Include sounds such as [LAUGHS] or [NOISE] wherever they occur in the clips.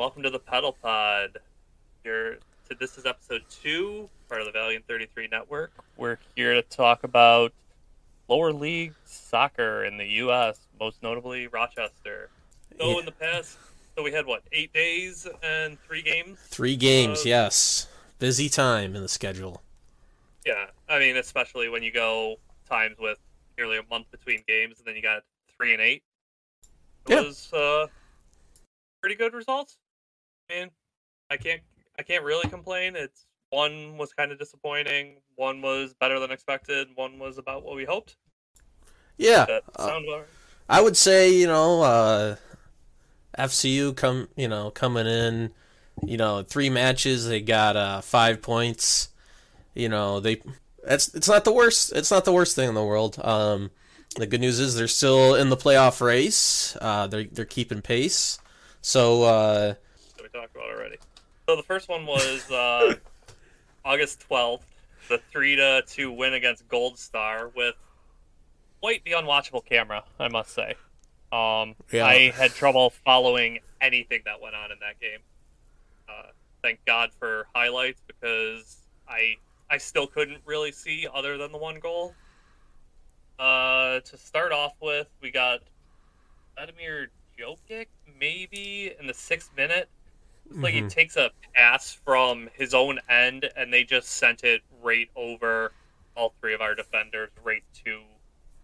welcome to the Petal Pod. Here, so this is episode two, part of the Valiant 33 Network. We're here to talk about lower league soccer in the U.S., most notably Rochester. So Yeah. in the past, so we had what eight days and three games. Three games, Uh, yes. Busy time in the schedule. Yeah, I mean, especially when you go times with nearly a month between games, and then you got three and eight. It Yeah. was uh, pretty good results. I mean, I can't, I can't really complain. It's one was kind of disappointing, one was better than expected, one was about what we hoped. Yeah, uh, sound about right? I would say you know uh, FCU come you know coming in, you know three matches they got uh, five points. You know they it's it's not the worst it's not the worst thing in the world. Um, the good news is they're still in the playoff race. Uh, they're they're keeping pace. So uh, talked about already. So the first one was uh, [LAUGHS] August 12th, the 3 to 2 win against Gold Star with quite the unwatchable camera, I must say. Um, Yeah. I had trouble following anything that went on in that game. Uh, thank God for highlights because I I still couldn't really see other than the one goal. Uh, to start off with, we got Vladimir Jokic maybe in the sixth minute. It's like he Mhm. takes a pass from his own end and they just sent it right over all three of our defenders right to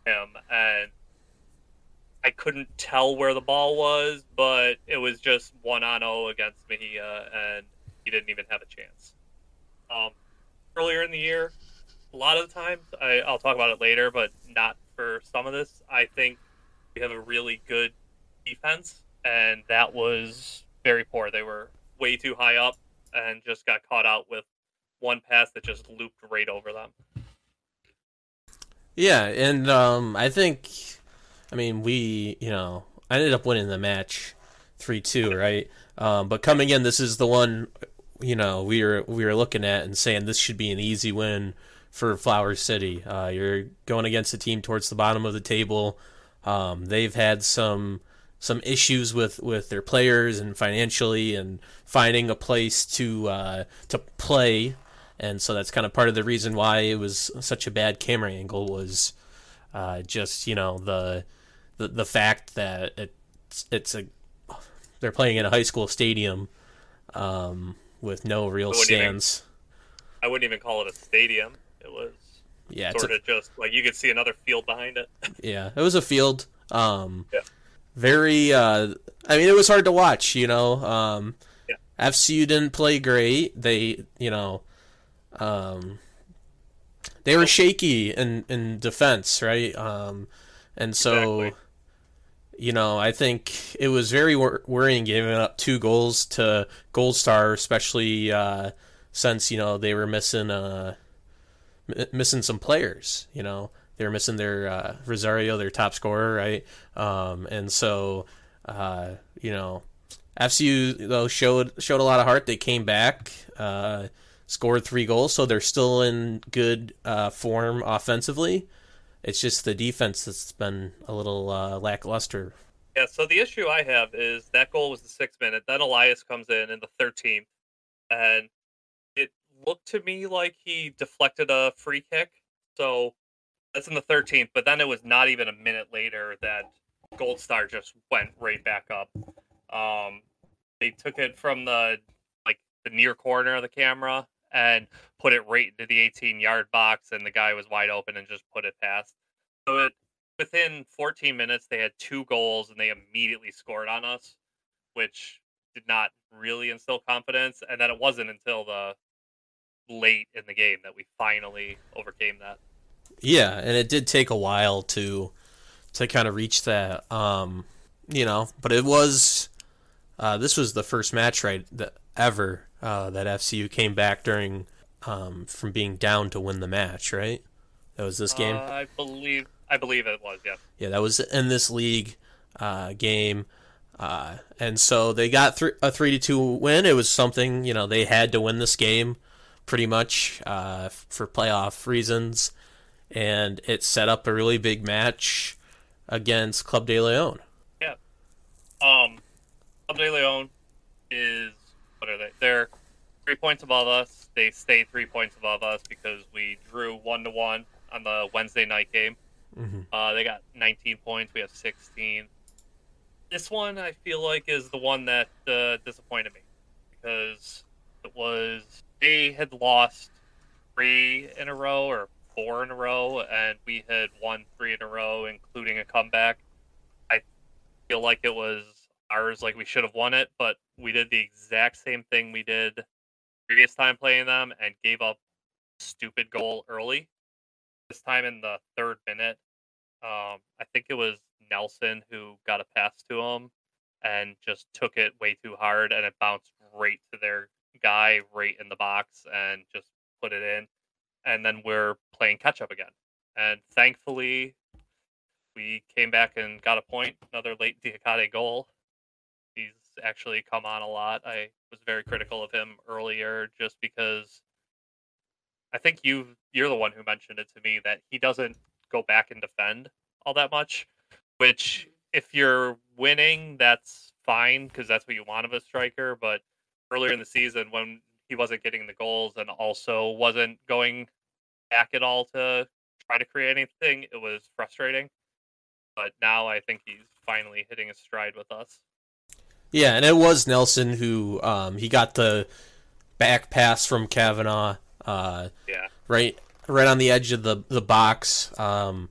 him and I couldn't tell where the ball was, but it was just one on zero against Mejia, and he didn't even have a chance. Um, earlier in the year, a lot of the times I, I'll talk about it later, but not for some of this. I think we have a really good defense, and that was very poor. They were way too high up and just got caught out with one pass that just looped right over them. Yeah, and um, I think, I mean, we, you know, I ended up winning the match, three two, right? Um, but coming in, this is the one, you know, we were we were looking at and saying this should be an easy win for Flower City. Uh, you're going against a team towards the bottom of the table. Um, they've had some some issues with, with their players and financially and finding a place to uh, to play and so that's kind of part of the reason why it was such a bad camera angle was uh, just you know the, the the fact that it's it's a they're playing in a high school stadium um, with no real even- stands. I wouldn't even call it a stadium. It was Yeah, sort a, of just like you could see another field behind it. yeah, it was a field. Um, Yeah. Very. Uh, I mean, it was hard to watch. You know, um, Yeah. FCU didn't play great. They, you know, um, they were shaky in in defense, right? Um, and so, Exactly. you know, I think it was very wor- worrying giving up two goals to Gold Star, especially uh, since you know they were missing uh, m- missing some players. You know, they were missing their uh, Rosario, their top scorer, right? Um, and so, uh, you know, FCU though showed showed a lot of heart. They came back, uh, scored three goals, so they're still in good uh, form offensively. It's just the defense that's been a little uh, lackluster. Yeah, so the issue I have is that goal was the sixth minute. Then Elias comes in in the 13th, and it looked to me like he deflected a free kick. So that's in the 13th, but then it was not even a minute later that Gold Star just went right back up. Um, they took it from the like the near corner of the camera and put it right into the 18 yard box, and the guy was wide open and just put it past. So it within 14 minutes they had two goals and they immediately scored on us which did not really instill confidence and then it wasn't until the late in the game that we finally overcame that Yeah, and it did take a while to to kind of reach that. Um, you know, but it was uh, this was the first match right that ever uh, that FCU came back during um, from being down to win the match. Right, that was this game. Uh, i believe i believe it was yes Yeah, that was in this league uh, game. Uh, and so they got th- a three to two win. It was something you know they had to win this game, pretty much uh, for playoff reasons, and it set up a really big match against Club de Leon. Yeah. Um Club de leon is what are they? They're three points above us. They stay three points above us because we drew one to one on the Wednesday night game. Mm-hmm. Uh, they got 19 points. We have 16. This one I feel like is the one that uh, disappointed me because it was they had lost three in a row or four in a row, and we had won three in a row, including a comeback. I feel like it was ours, like we should have won it, but we did the exact same thing we did previous time playing them and gave up stupid goal early. This time in the third minute, um, I think it was Nelson who got a pass to him and just took it way too hard, and it bounced right to their guy right in the box and just put it in. And then we're playing catch up again. And thankfully, we came back and got a point. Another late Diacate goal. He's actually come on a lot. I was very critical of him earlier just because I think you you're the one who mentioned it to me that he doesn't go back and defend all that much, which if you're winning, that's fine because that's what you want of a striker. But earlier in the season, when he wasn't getting the goals and also wasn't going back at all to try to create anything, it was frustrating. But now I think he's finally hitting a stride with us. Yeah, and it was Nelson who um, he got the back pass from Kavanaugh. Uh, yeah. Right, right on the edge of the the box. Um,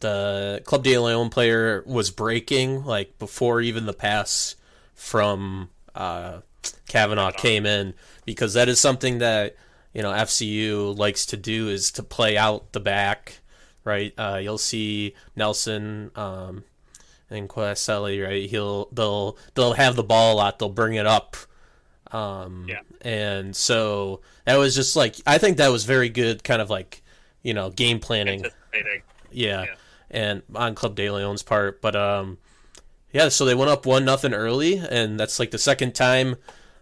the Club de Leon player was breaking like before even the pass from uh, Kavanaugh came in because that is something that you know FCU likes to do is to play out the back. Right, uh, you'll see Nelson. Um, and Quaselli, right? He'll they'll they'll have the ball a lot. They'll bring it up. Um, yeah. And so that was just like I think that was very good, kind of like you know game planning. Yeah. yeah. And on Club De Leon's part, but um, yeah. So they went up one nothing early, and that's like the second time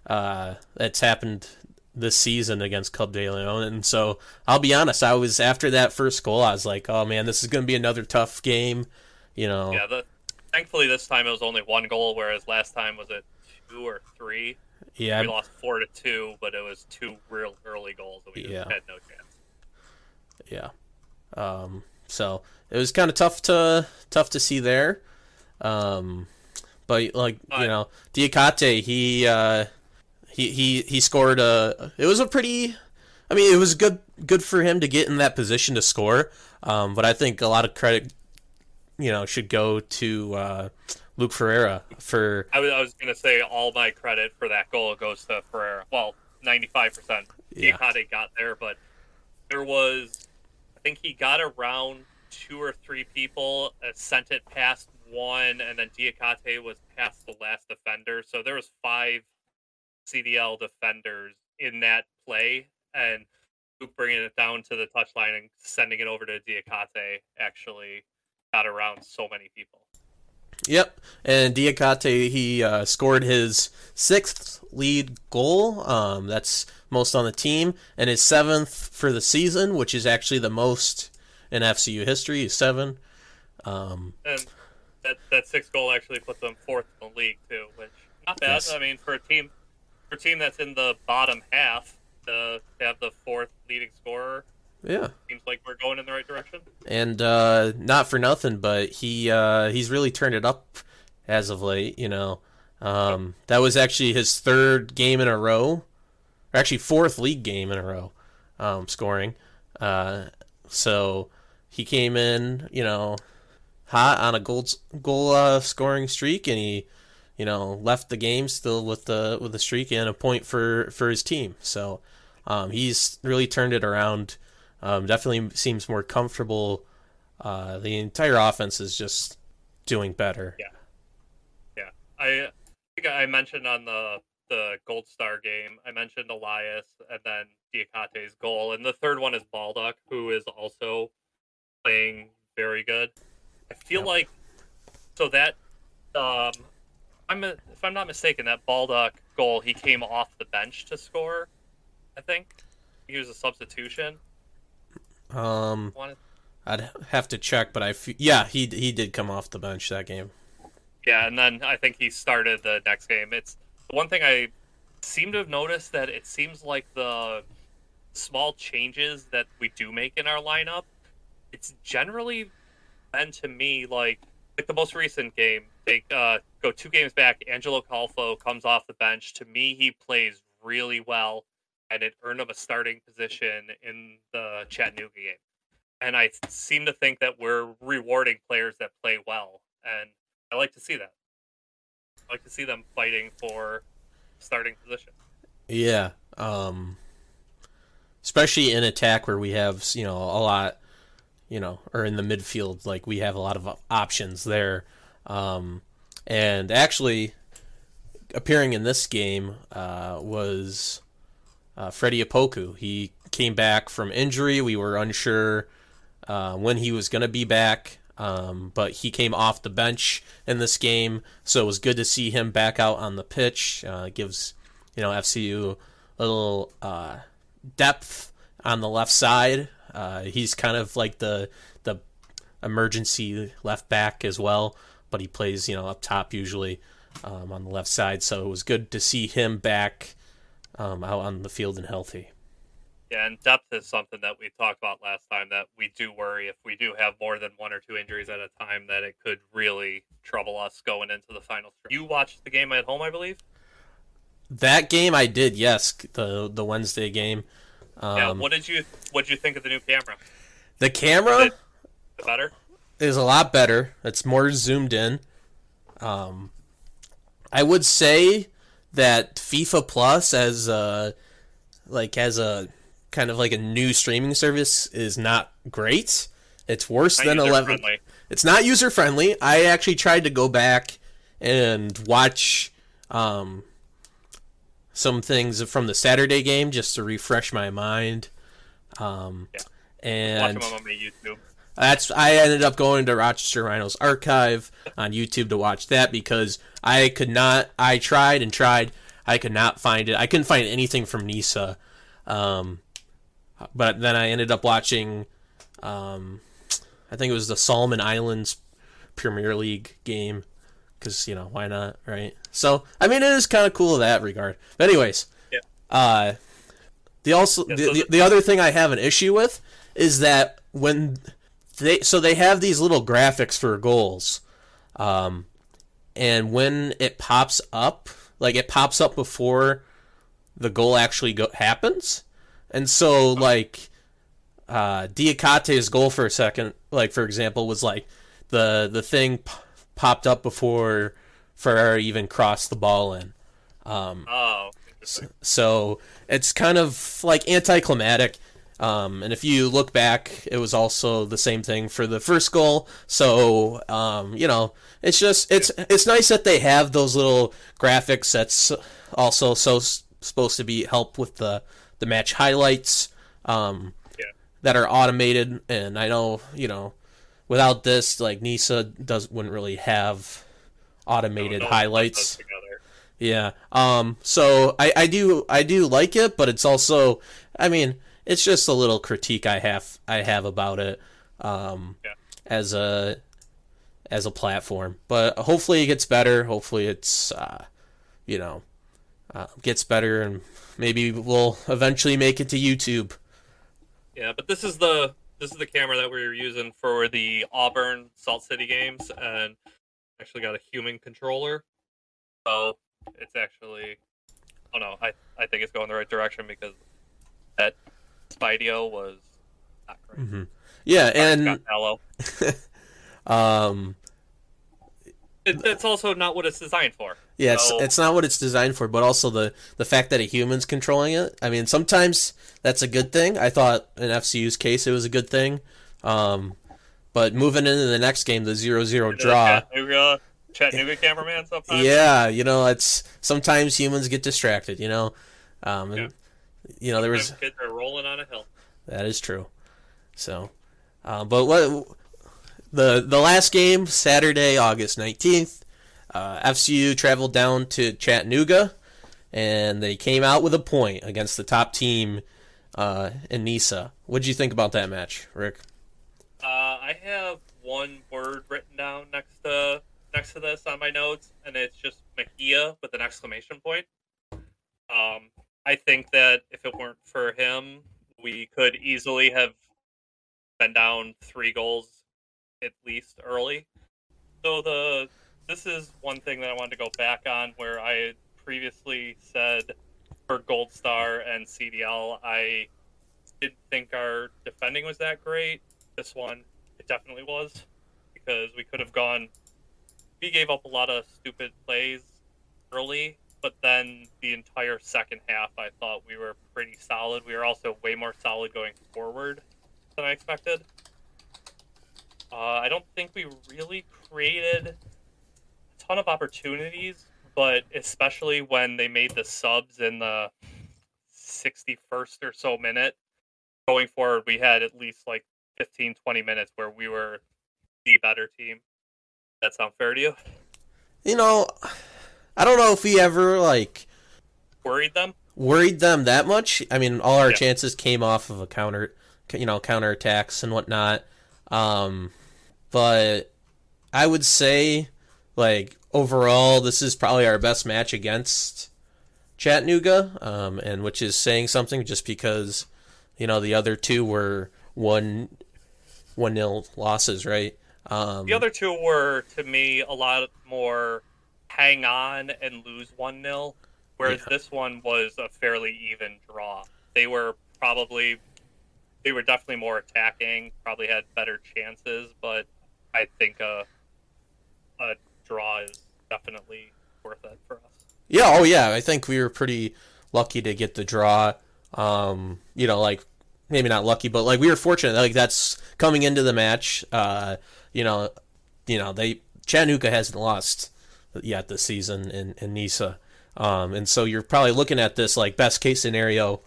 uh, that's happened this season against Club De Leon. And so I'll be honest, I was after that first goal, I was like, oh man, this is going to be another tough game. You know. Yeah. The- thankfully this time it was only one goal, whereas last time was it two or three. Yeah, we lost four to two, but it was two real early goals that we just Yeah. had no chance. yeah. Um, so it was kind of tough to tough to see there. Um, but like you know, Diacate, he uh, he he he scored a. It was a pretty. I mean, it was good good for him to get in that position to score. Um, but I think a lot of credit, you know, should go to uh, Luke Ferreira for I was, I was going to say all my credit for that goal goes to Ferreira. Well, ninety five percent. Yeah. Diacate got there, but there was, I think he got around two or three people, uh, sent it past one, and then Diacate was past the last defender. So there was five CDL defenders in that play, and bringing it down to the touchline and sending it over to Diacate actually got around so many people. Yep, and Diacate he uh, scored his sixth lead goal. Um, that's most on the team, and his seventh for the season, which is actually the most in FCU history. Is seven. Um, And that that sixth goal actually puts them fourth in the league too, which not bad. Yes. I mean, for a team for a team that's in the bottom half to have the fourth leading scorer yeah, seems like we're going in the right direction. and uh, not for nothing, but he uh, he's really turned it up as of late. You know, um, that was actually his third game in a row, or actually fourth league game in a row, um, scoring. Uh, so he came in, you know, hot on a goal goal uh, scoring streak, and he, you know, left the game still with the with the streak and a point for for his team. So um, he's really turned it around. Um, definitely seems more comfortable. Uh, the entire offense is just doing better. Yeah. Yeah, I think I mentioned on the the Gold Star game. I mentioned Elias and then Diacate's goal, and the third one is Baldock, who is also playing very good. I feel Yep. like so that um, I'm if I'm not mistaken, that Baldock goal he came off the bench to score. I think he was a substitution. Um, Wanted- I'd have to check, but I f- yeah he he did come off the bench that game. Yeah, and then I think he started the next game. It's the one thing I seem to have noticed that it seems like the small changes that we do make in our lineup, it's generally been to me like like the most recent game. They uh, go two games back. Angelo Calfo comes off the bench. To me, he plays really well, and it earned him a starting position in the Chattanooga game. And I seem to think that we're rewarding players that play well, and I like to see that. I like to see them fighting for starting position. Yeah, um, especially in attack where we have you know a lot, you know, or in the midfield like we have a lot of options there. Um, and actually, appearing in this game uh, was uh, Freddie Apoku. He came back from injury. We were unsure uh, when he was going to be back. Um, but he came off the bench in this game, so it was good to see him back out on the pitch. Uh, gives you know FCU a little uh, depth on the left side. Uh, he's kind of like the the emergency left back as well, but he plays you know up top usually um, on the left side. So it was good to see him back um, out on the field and healthy. Yeah, and depth is something that we talked about last time that we do worry if we do have more than one or two injuries at a time that it could really trouble us going into the final. You watched the game at home, I believe. That game I did, yes, the the Wednesday game. Um, yeah, what did you what did you think of the new camera? The camera better is a lot better. It's more zoomed in. Um, I would say that FIFA Plus as a like as a kind of like a new streaming service is not great. It's worse not than 11. Friendly. It's not user friendly. I actually tried to go back and watch um, some things from the Saturday game just to refresh my mind. Um, yeah. And watch them on my YouTube. That's I ended up going to Rochester Rhinos archive on YouTube to watch that because I could not. I tried and tried. I could not find it. I couldn't find anything from NISA. Um, but then I ended up watching, um, I think it was the Solomon Islands Premier League game because you know why not, right? So I mean, it is kind of cool in that regard. But anyways, yeah. Uh, the also yeah, so the, the, the other thing I have an issue with is that when they so they have these little graphics for goals, um, and when it pops up, like it pops up before the goal actually go- happens and so like uh Diacate's goal for a second, like for example, was like the the thing p- popped up before Ferreira even crossed the ball in. Um, oh, so it's kind of like anticlimactic. Um, and if you look back, it was also the same thing for the first goal. So um, you know, it's just it's it's nice that they have those little graphics. That's also so supposed to be help with the the match highlights um, yeah. that are automated. And I know you know without this, like NISA does wouldn't really have automated no, no highlights. Yeah. Um. So I I do I do like it, but it's also I mean it's just a little critique I have I have about it. Um. Yeah. As a as a platform, but hopefully it gets better. Hopefully it's uh, you know uh, gets better and maybe we'll eventually make it to YouTube. Yeah, but this is the this is the camera that we were using for the Auburn Salt City games, and actually got a human controller. So it's actually, oh no, I I think it's going the right direction because that Spiideo was not great. Mm-hmm. Yeah, and [LAUGHS] um, it, it's also not what it's designed for. Yeah, so... it's, it's not what it's designed for, but also the the fact that a human's controlling it. I mean, sometimes that's a good thing. I thought in FCU's case it was a good thing. Um, but moving into the next game, the 0-0 draw. Chattanooga, Chattanooga [LAUGHS] cameraman sometimes. Yeah, you know, it's sometimes humans get distracted. You know, um, yeah. You know there was kids are rolling on a hill. That is true. So, uh, but what the the last game Saturday, August nineteenth. Uh, FCU traveled down to Chattanooga, and they came out with a point against the top team uh, in NISA. What did you think about that match, Rick? Uh, I have one word written down next to next to this on my notes, and it's just Mejia with an exclamation point. Um, I think that if it weren't for him, we could easily have been down three goals at least early. So the this is one thing that I wanted to go back on where I previously said for Gold Star and CDL, I didn't think our defending was that great. This one, it definitely was because we could have gone. We gave up a lot of stupid plays early, but then the entire second half, I thought we were pretty solid. We were also way more solid going forward than I expected. Uh, I don't think we really created a ton of opportunities, but especially when they made the subs in the 61st or so minute, going forward, we had at least like 15, 20 minutes where we were the better team. That sound fair to you? You know, I don't know if we ever like worried them. Worried them that much. I mean, all our yeah. chances came off of a counter, you know, counter attacks and whatnot. Um, but I would say, like overall, this is probably our best match against Chattanooga, um, and which is saying something just because, you know, the other two were one one nil losses, right? Um, the other two were to me a lot more hang on and lose one 0 whereas yeah. this one was a fairly even draw. They were probably they were definitely more attacking, probably had better chances, but I think a a draw is definitely worth it for us. Yeah, oh yeah, I think we were pretty lucky to get the draw. Um, you know, like maybe not lucky, but like we were fortunate. Like that's coming into the match. Uh, you know, you know they Chattanooga hasn't lost yet this season in in NISA, um, and so you're probably looking at this like best case scenario.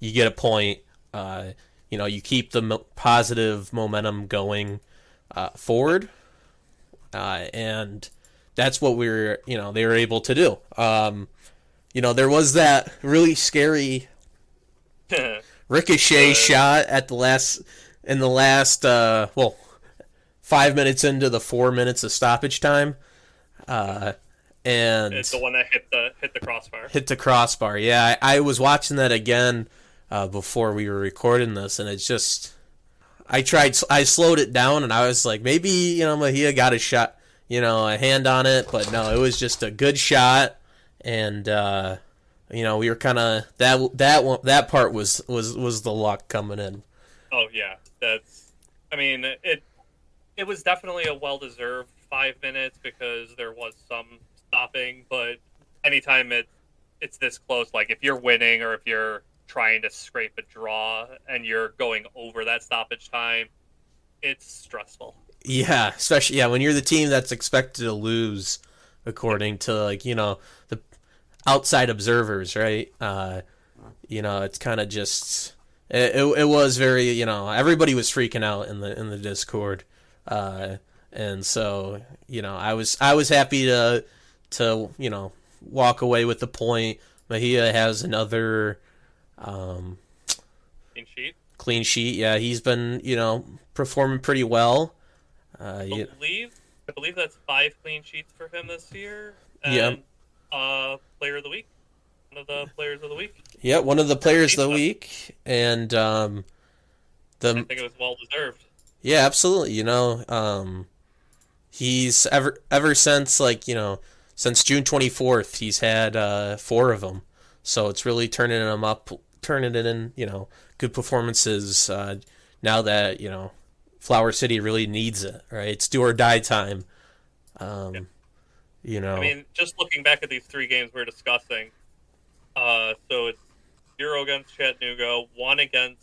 You get a point. Uh, you know, you keep the mo- positive momentum going uh, forward, uh, and that's what we are You know, they were able to do. Um, you know, there was that really scary [LAUGHS] ricochet shot at the last in the last uh, well five minutes into the four minutes of stoppage time. Uh, and it's the one that hit the hit the crossbar. Hit the crossbar. Yeah, I, I was watching that again uh, before we were recording this, and it's just I tried I slowed it down, and I was like, maybe you know Mejia got a shot, you know, a hand on it, but no, it was just a good shot, and uh, you know we were kind of that that one that part was was was the luck coming in. Oh yeah, that's. I mean it it was definitely a well deserved five minutes because there was some stopping, but anytime it it's this close, like if you're winning or if you're trying to scrape a draw and you're going over that stoppage time, it's stressful. Yeah, especially yeah when you're the team that's expected to lose, according to like you know the outside observers, right? Uh, you know, it's kind of just it, it, it was very you know everybody was freaking out in the in the Discord. Uh, and so you know I was I was happy to to you know walk away with the point. Mejia has another um, clean sheet. Clean sheet, yeah. He's been you know performing pretty well. Uh, I believe I believe that's five clean sheets for him this year. And, yeah. Uh, player of the week. One of the players of the week. Yeah, one of the players of the week, and um, the I think it was well deserved. Yeah, absolutely. You know, um, he's ever ever since like you know since June twenty fourth, he's had uh, four of them. So it's really turning him up, turning it in. You know, good performances. Uh, now that you know, Flower City really needs it. Right, it's do or die time. Um, yeah. You know, I mean, just looking back at these three games we're discussing. Uh, so it's zero against Chattanooga, one against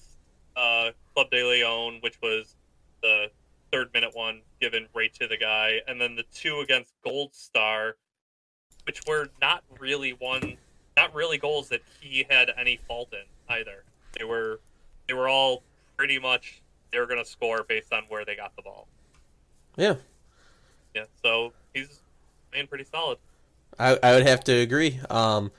uh, Club de Leon, which was the third minute one given right to the guy, and then the two against Gold Star, which were not really one, not really goals that he had any fault in either. They were, they were all pretty much they were going to score based on where they got the ball. Yeah. Yeah. So he's playing pretty solid. I I would have to agree. Um,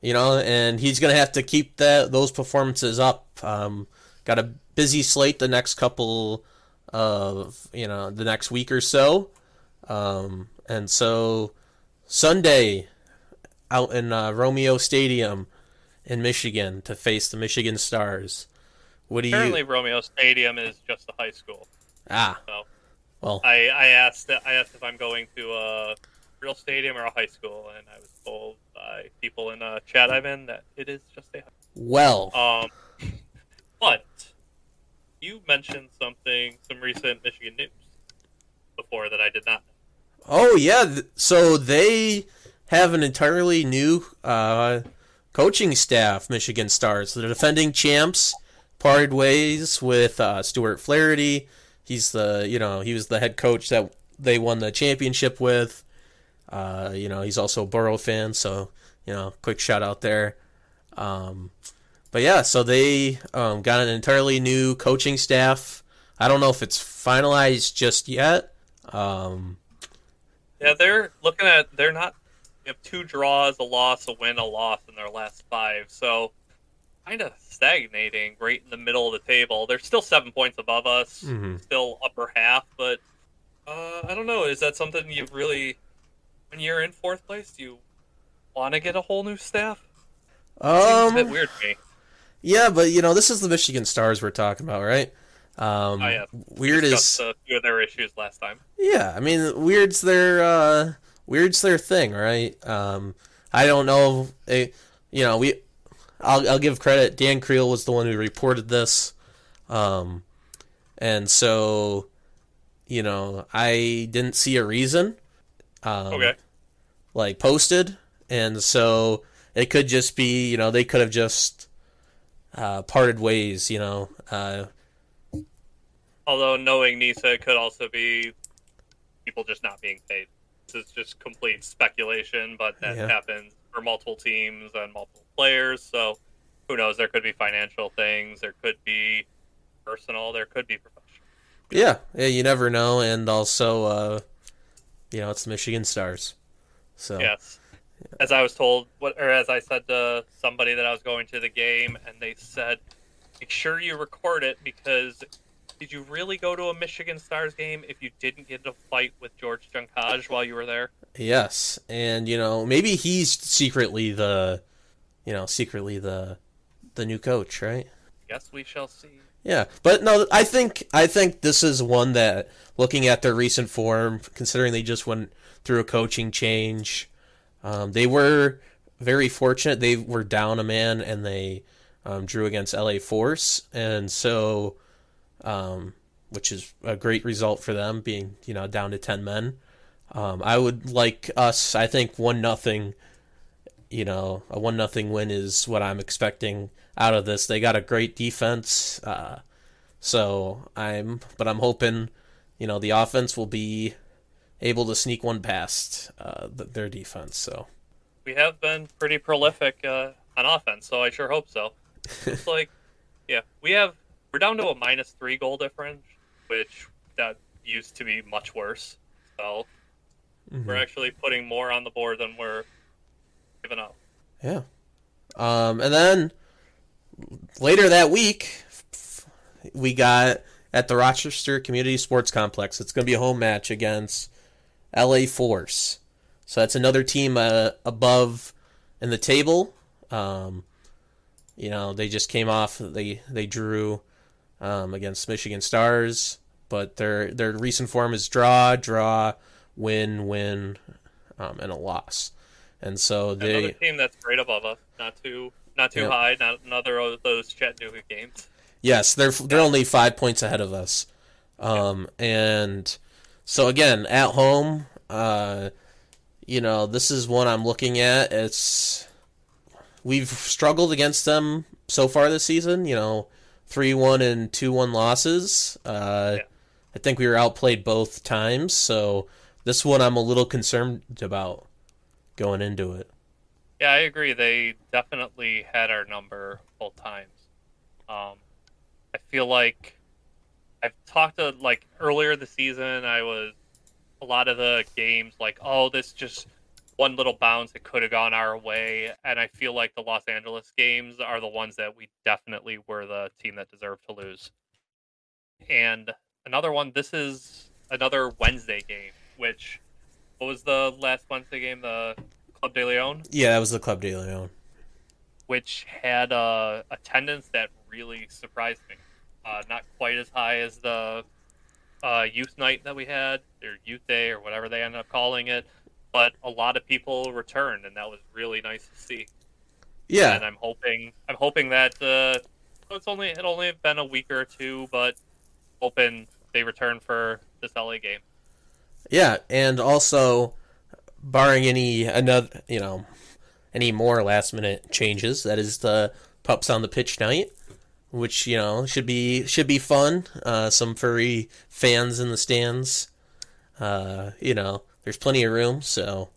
you know, and he's going to have to keep that those performances up. Um, got a busy slate the next couple of you know the next week or so. Um, and so Sunday out in uh, Romeo Stadium in Michigan to face the Michigan Stars. What do Apparently, you? Romeo Stadium is just a high school. Ah, So well, I, I asked I asked if I'm going to a real stadium or a high school, and I was told by people in a chat I'm in that it is just a high well. Um, [LAUGHS] but you mentioned something, some recent Michigan news before that I did not. know. Oh yeah, so they have an entirely new uh, coaching staff. Michigan Stars, the defending champs, parted ways with uh, Stuart Flaherty. He's the you know he was the head coach that they won the championship with. Uh, you know he's also a Borough fan, so you know quick shout out there. Um, but yeah, so they um, got an entirely new coaching staff. I don't know if it's finalized just yet. Um, Yeah, they're looking at. They're not. They have two draws, a loss, a win, a loss in their last five. So kind of stagnating right in the middle of the table. They're still seven points above us, mhm. still upper half. But uh, I don't know. Is that something you really, when you're in fourth place, do you want to get a whole new staff? Seems a bit Um, weird to me. Yeah, but you know, this is the Michigan Stars we're talking about, right? Um, Oh, yeah. weird Discussed is a few of their issues last time. yeah. I mean, weird's their uh, weird's their thing, right? Um, I don't know. eh, you know, we. I'll I'll give credit. Dan Creel was the one who reported this, um, and so, you know, I didn't see a reason. Um, Okay. like posted, and so it could just be you know they could have just uh, parted ways, you know. Uh, Although knowing NISA could also be people just not being paid. This is just complete speculation, but that Yeah. happens for multiple teams and multiple players. So who knows? There could be financial things. There could be personal. There could be professional. yeah, yeah, you never know, and also uh, you know it's the Michigan Stars, so Yes. As I was told, what or as I said to somebody that I was going to the game, and they said, "Make sure you record it because." Did you really go to a Michigan Stars game if you didn't get in a fight with George Junkaj while you were there? yes, and you know maybe he's secretly the, you know, secretly the, the new coach, right? Yes, we shall see. Yeah, but no, I think I think this is one that, looking at their recent form, considering they just went through a coaching change, um, they were very fortunate. They were down a man and they um, drew against LA Force, and so, um, which is a great result for them, being you know down to ten men. Um, I would like us. I think one nothing. You know, a one nothing win is what I'm expecting out of this. They got a great defense, uh, so I'm. But I'm hoping, you know, the offense will be able to sneak one past uh, th- their defense. So We have been pretty prolific uh, on offense, so I sure hope so. It's [LAUGHS] like, yeah, we have we're down to a minus three goal difference, which that used to be much worse. So Mm-hmm. we're actually putting more on the board than we're giving up. yeah. Um, and then later that week, we got at the Rochester Community Sports Complex. It's going to be a home match against LA Force. So that's another team uh, above in the table. Um, you know, they just came off. They they drew um, against Michigan Stars, but their their recent form is draw, draw, win, win, um, and a loss. And so Another team that's right above us, not too not too Yeah. high, not another of those Chattanooga games. Yes, they're they're only five points ahead of us, um, and so again at home, uh, you know this is one I'm looking at. It's we've struggled against them so far this season. You know, three one and two one losses. Uh, Yeah. I think we were outplayed both times, so this one I'm a little concerned about going into it. Yeah, I agree. They definitely had our number both times. Um, I feel like I've talked to like earlier the season. I was a lot of the games like, oh, this just one little bounce it could have gone our way, and I feel like the Los Angeles games are the ones that we definitely were the team that deserved to lose. And another one. This is another Wednesday game. which what was the last Wednesday game? The Club de Leon, Yeah, that was the Club de Leon. which had uh, attendance that really surprised me. Uh, not quite as high as the uh, youth night that we had, or youth day, or whatever they ended up calling it. But a lot of people returned, and that was really nice to see. Yeah, and I'm hoping I'm hoping that uh, it's only it only been a week or two, but hoping they return for this LA game. yeah, and also barring any another, you know, any more last minute changes, that is the pups on the pitch night, which you know should be should be fun. Uh, some furry fans in the stands. Uh, you know, there's plenty of room, so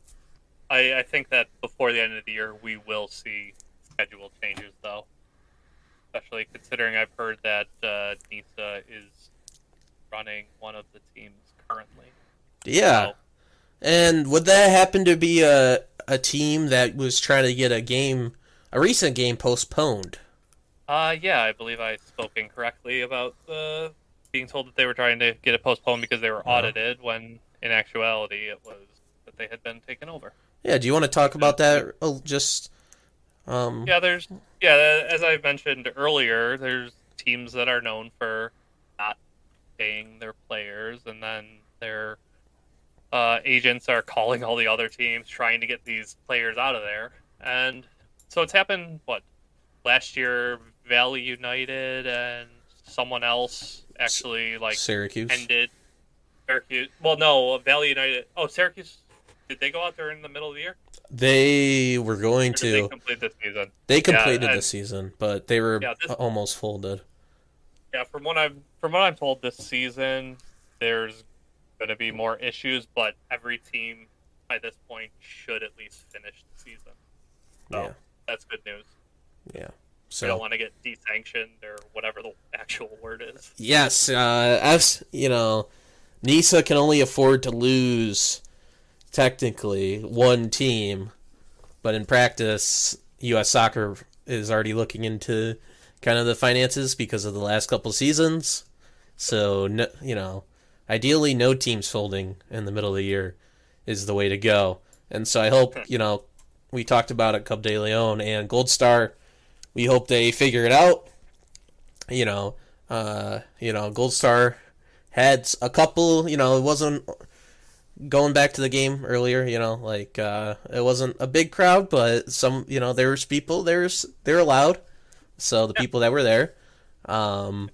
I, I think that before the end of the year we will see schedule changes, though. Especially considering I've heard that uh, NISA is running one of the teams currently. yeah. So, And would that happen to be a a team that was trying to get a game, a recent game postponed? Uh, yeah, I believe I spoke incorrectly about uh, being told that they were trying to get it postponed because they were Uh-huh. audited, when in actuality it was that they had been taken over. Yeah. Do you want to talk about that? Oh, just um. Yeah, there's yeah, as I mentioned earlier, there's teams that are known for not paying their players, and then their uh, agents are calling all the other teams trying to get these players out of there, and so it's happened. What last year, Valley United and someone else actually like Syracuse. ended Syracuse. Well, no, Valley United. Oh, Syracuse. Did they go out there in the middle of the year? They were going did they to. complete this season? They completed and- the season, but they were Yeah, this- almost folded. Yeah, from what I'm from what I'm told this season, there's going to be more issues, but every team by this point should at least finish the season. So Yeah. that's good news. Yeah. We don't want to get desanctioned or whatever the actual word is. yes, uh, as you know, NISA can only afford to lose technically one team, but in practice, U.S. Soccer is already looking into kind of the finances because of the last couple seasons. So no, you know, ideally, no teams folding in the middle of the year is the way to go. And so I hope you know we talked about it, Club de Leon and Gold Star. We hope they figure it out. You know, uh, you know, Gold Star had a couple. You know, it wasn't going back to the game earlier. You know, like uh, it wasn't a big crowd, but some. You know, there was people. There's they're allowed. So the Yeah. people that were there, um,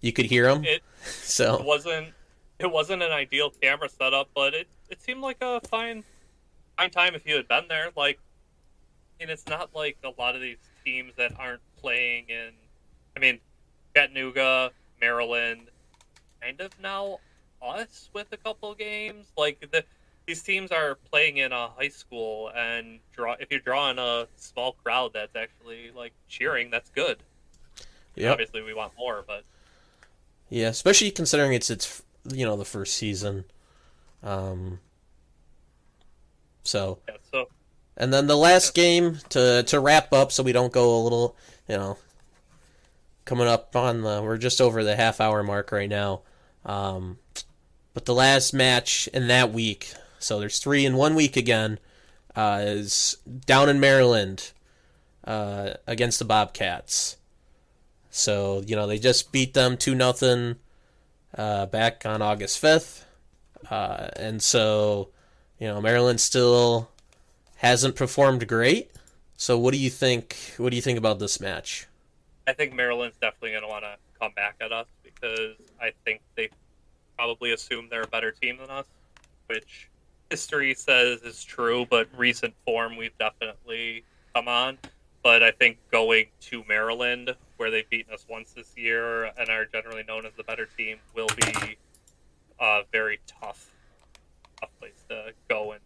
you could hear them. It- [LAUGHS] so It wasn't it wasn't an ideal camera setup, but it, it seemed like a fine fine time if you had been there. Like, and it's not like a lot of these teams that aren't playing in. I mean, Chattanooga, Maryland, kind of now us with a couple games. Like the these teams are playing in a high school, and draw if you're drawing a small crowd that's actually like cheering, that's good. Yeah, Obviously, we want more, but Yeah, especially considering it's it's you know the first season. Um so yeah. So and then the last game to to wrap up so we don't go a little, you know, coming up on the we're just over the half hour mark right now. Um but the last match in that week, so there's 3 in one week again, uh is down in Maryland uh against the Bobcats. So, you know, they just beat them 2 nothing uh, back on August 5th. Uh, and so, you know, Maryland still hasn't performed great. So what do you think what do you think about this match? I think Maryland's definitely going to want to come back at us because I think they probably assume they're a better team than us, which history says is true, but recent form we've definitely come on. But I think going to Maryland, where they've beaten us once this year and are generally known as the better team, will be a very tough, tough place to go and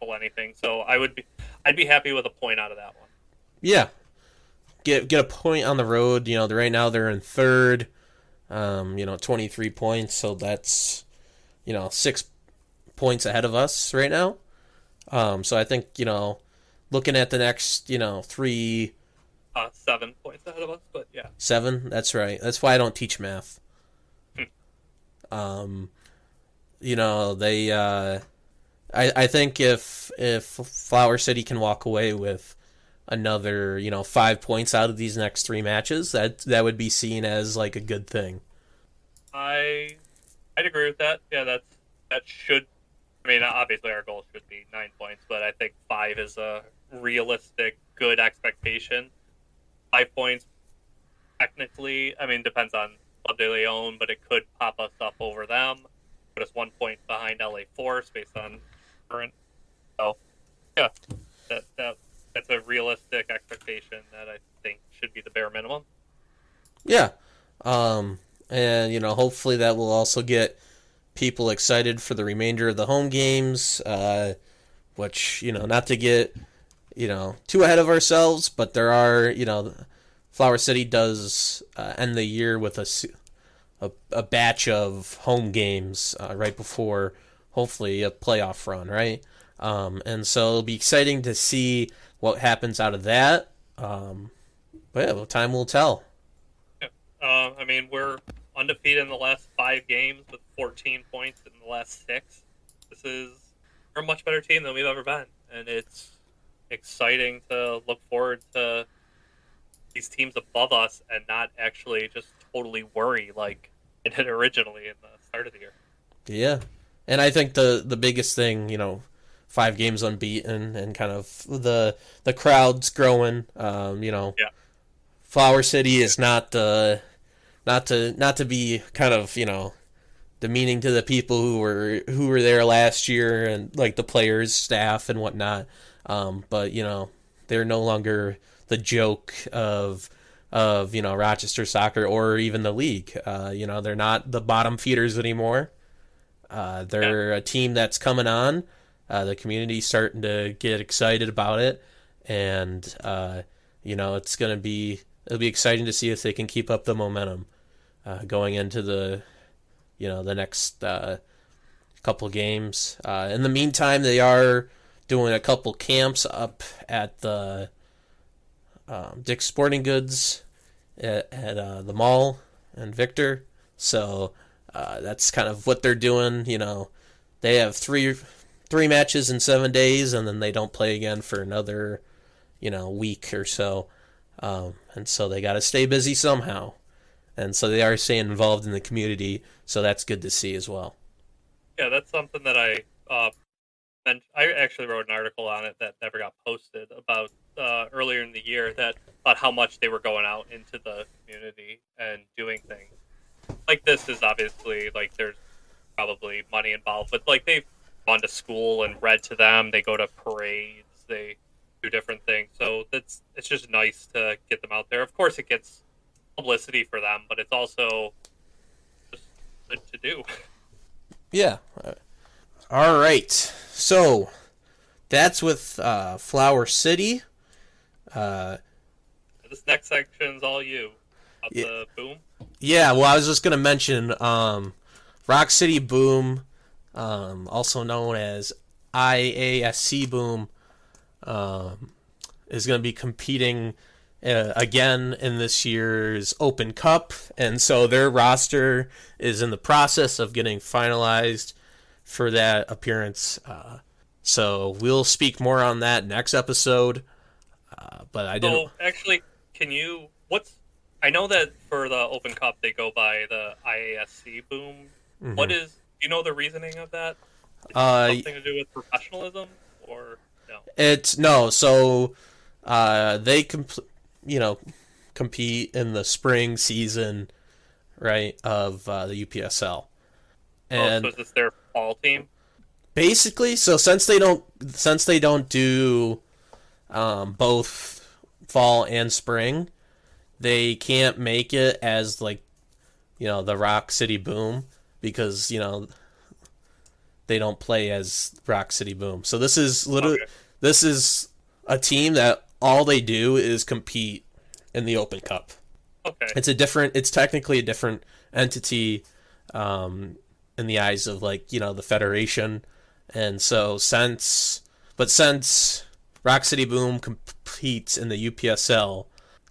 pull anything. So I would be, I'd be happy with a point out of that one. Yeah. Get get a point on the road, you know, right now they're in third. Um, you know, 23 points, so that's you know, 6 points ahead of us right now. Um, so I think, you know, looking at the next, you know, 3 Uh, seven points ahead of us, but yeah. Seven. That's right. That's why I don't teach math. Hmm. um, you know they. Uh, I I think if if Flower City can walk away with another you know five points out of these next three matches, that that would be seen as like a good thing. I I'd agree with that. Yeah, that's that should. I mean, obviously our goal should be nine points, but I think five is a realistic, good expectation. Five points, technically, I mean, depends on Club de Leon, but it could pop us up over them, put us one point behind LA Force based on current. So, yeah, that that that's a realistic expectation that I think should be the bare minimum. Yeah, um, and you know, hopefully that will also get people excited for the remainder of the home games. Uh, which you know, not to get you know too ahead of ourselves, but there are you know, Flower City does uh, end the year with a, a, a batch of home games uh, right before hopefully a playoff run, right? Um, and so it'll be exciting to see what happens out of that. Um, but yeah, well, time will tell. Yeah. Uh, I mean, we're undefeated in the last five games with 14 points in the last six. This is we're a much better team than we've ever been, and it's exciting to look forward to these teams above us and not actually just totally worry like it did originally in the start of the year. Yeah, and I think the the biggest thing, you know, five games unbeaten and kind of the the crowds growing. Um, you know, yeah. Flower City is not the not to not to be kind of you know demeaning to the people who were who were there last year and like the players, staff, and whatnot. Um, but you know, they're no longer the joke of of you know Rochester soccer or even the league. Uh, you know, they're not the bottom feeders anymore. Uh, they're yeah. a team that's coming on. Uh, the community's starting to get excited about it, and uh, you know it's going to be it'll be exciting to see if they can keep up the momentum uh, going into the you know the next uh, couple games. Uh, in the meantime, they are doing a couple camps up at the um, Dick's Sporting Goods at, at uh, the mall and Victor. So that's kind of what they're doing. You know, they have three three matches in seven days, and then they don't play again for another, you know, week or so. Um, and so they got to stay busy somehow. And so they are staying involved in the community, so that's good to see as well. Yeah, that's something that I uh. I actually wrote an article on it that never got posted about uh, earlier in the year that about how much they were going out into the community and doing things. Like this is obviously like there's probably money involved, but like they've gone to school and read to them. They go to parades. They do different things. So that's it's just nice to get them out there. Of course, it gets publicity for them, but it's also just good to do. Yeah. All right. So that's with uh, Flower City. Uh, this next section is all you. yeah, the boom. Yeah. Well, I was just gonna mention um, Rock City Boom um, also known as IASC Boom, um, is going to be competing uh, again in this year's Open Cup, and so their roster is in the process of getting finalized for that appearance. Uh, so we'll speak more on that next episode. Uh, but I didn't. So actually, can you? What's? I know that for the Open Cup they go by the IASC Boom. Mm-hmm. What is you know the reasoning of that? Uh, something to do with professionalism, or no? It's no. So uh, they comp- you know, compete in the spring season, right, of uh, the UPSL. And oh, so is this their fall team? Basically, so since they don't since they don't do um, both fall and spring, they can't make it as like you know the Rock City Boom because you know they don't play as Rock City Boom. So this is literally okay. this is a team that all they do is compete in the Open Cup. Okay. It's a different. It's technically a different entity um, in the eyes of like you know the Federation, and so since but since Rock City Boom competes in the UPSL,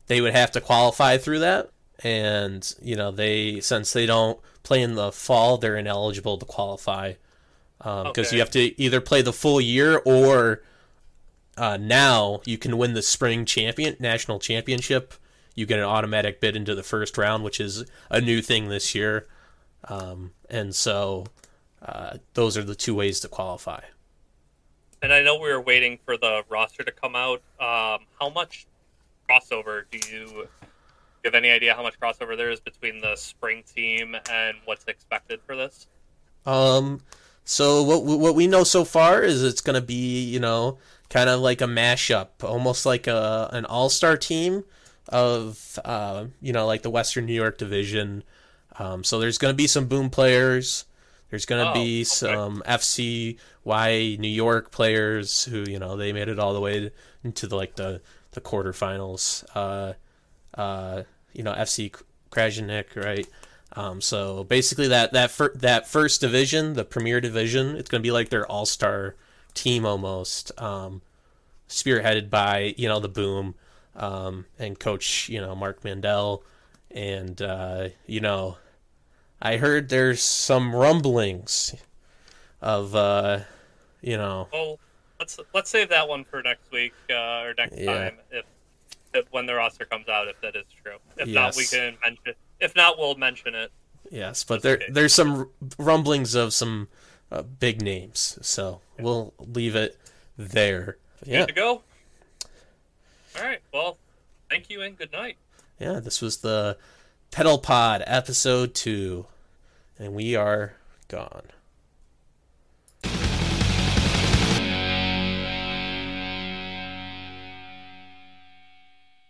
they would have to qualify through that, and you know they since they don't play in the fall, they're ineligible to qualify because um, okay. you have to either play the full year or uh, now you can win the spring champion national championship. You get an automatic bid into the first round, which is a new thing this year, um, and so uh, those are the two ways to qualify. And I know we were waiting for the roster to come out. Um, how much crossover do you have any idea how much crossover there is between the spring team and what's expected for this? Um, so what what we know so far is it's going to be you know kind of like a mashup, almost like a an all star team of uh, you know like the Western New York division. Um, so there's going to be some boom players. There's going to oh, be okay. some FCY New York players who you know they made it all the way into the like the the quarterfinals. Uh, uh, you know FC Krasnik, right? Um, so basically, that that fir- that first division, the Premier Division, it's going to be like their all star team almost, um, spearheaded by you know the Boom um, and coach you know Mark Mandel, and uh, you know I heard there's some rumblings of uh, you know. Well, let's let's save that one for next week uh, or next yeah. time if, if when the roster comes out if that is true. If yes. not, we can mention. If not, we'll mention it. Yes, but there there's some rumblings of some uh, big names, so yeah. we'll leave it there. Yeah. Good to go. All right. Well, thank you and good night. Yeah, this was the Petal Pod episode two, and we are gone.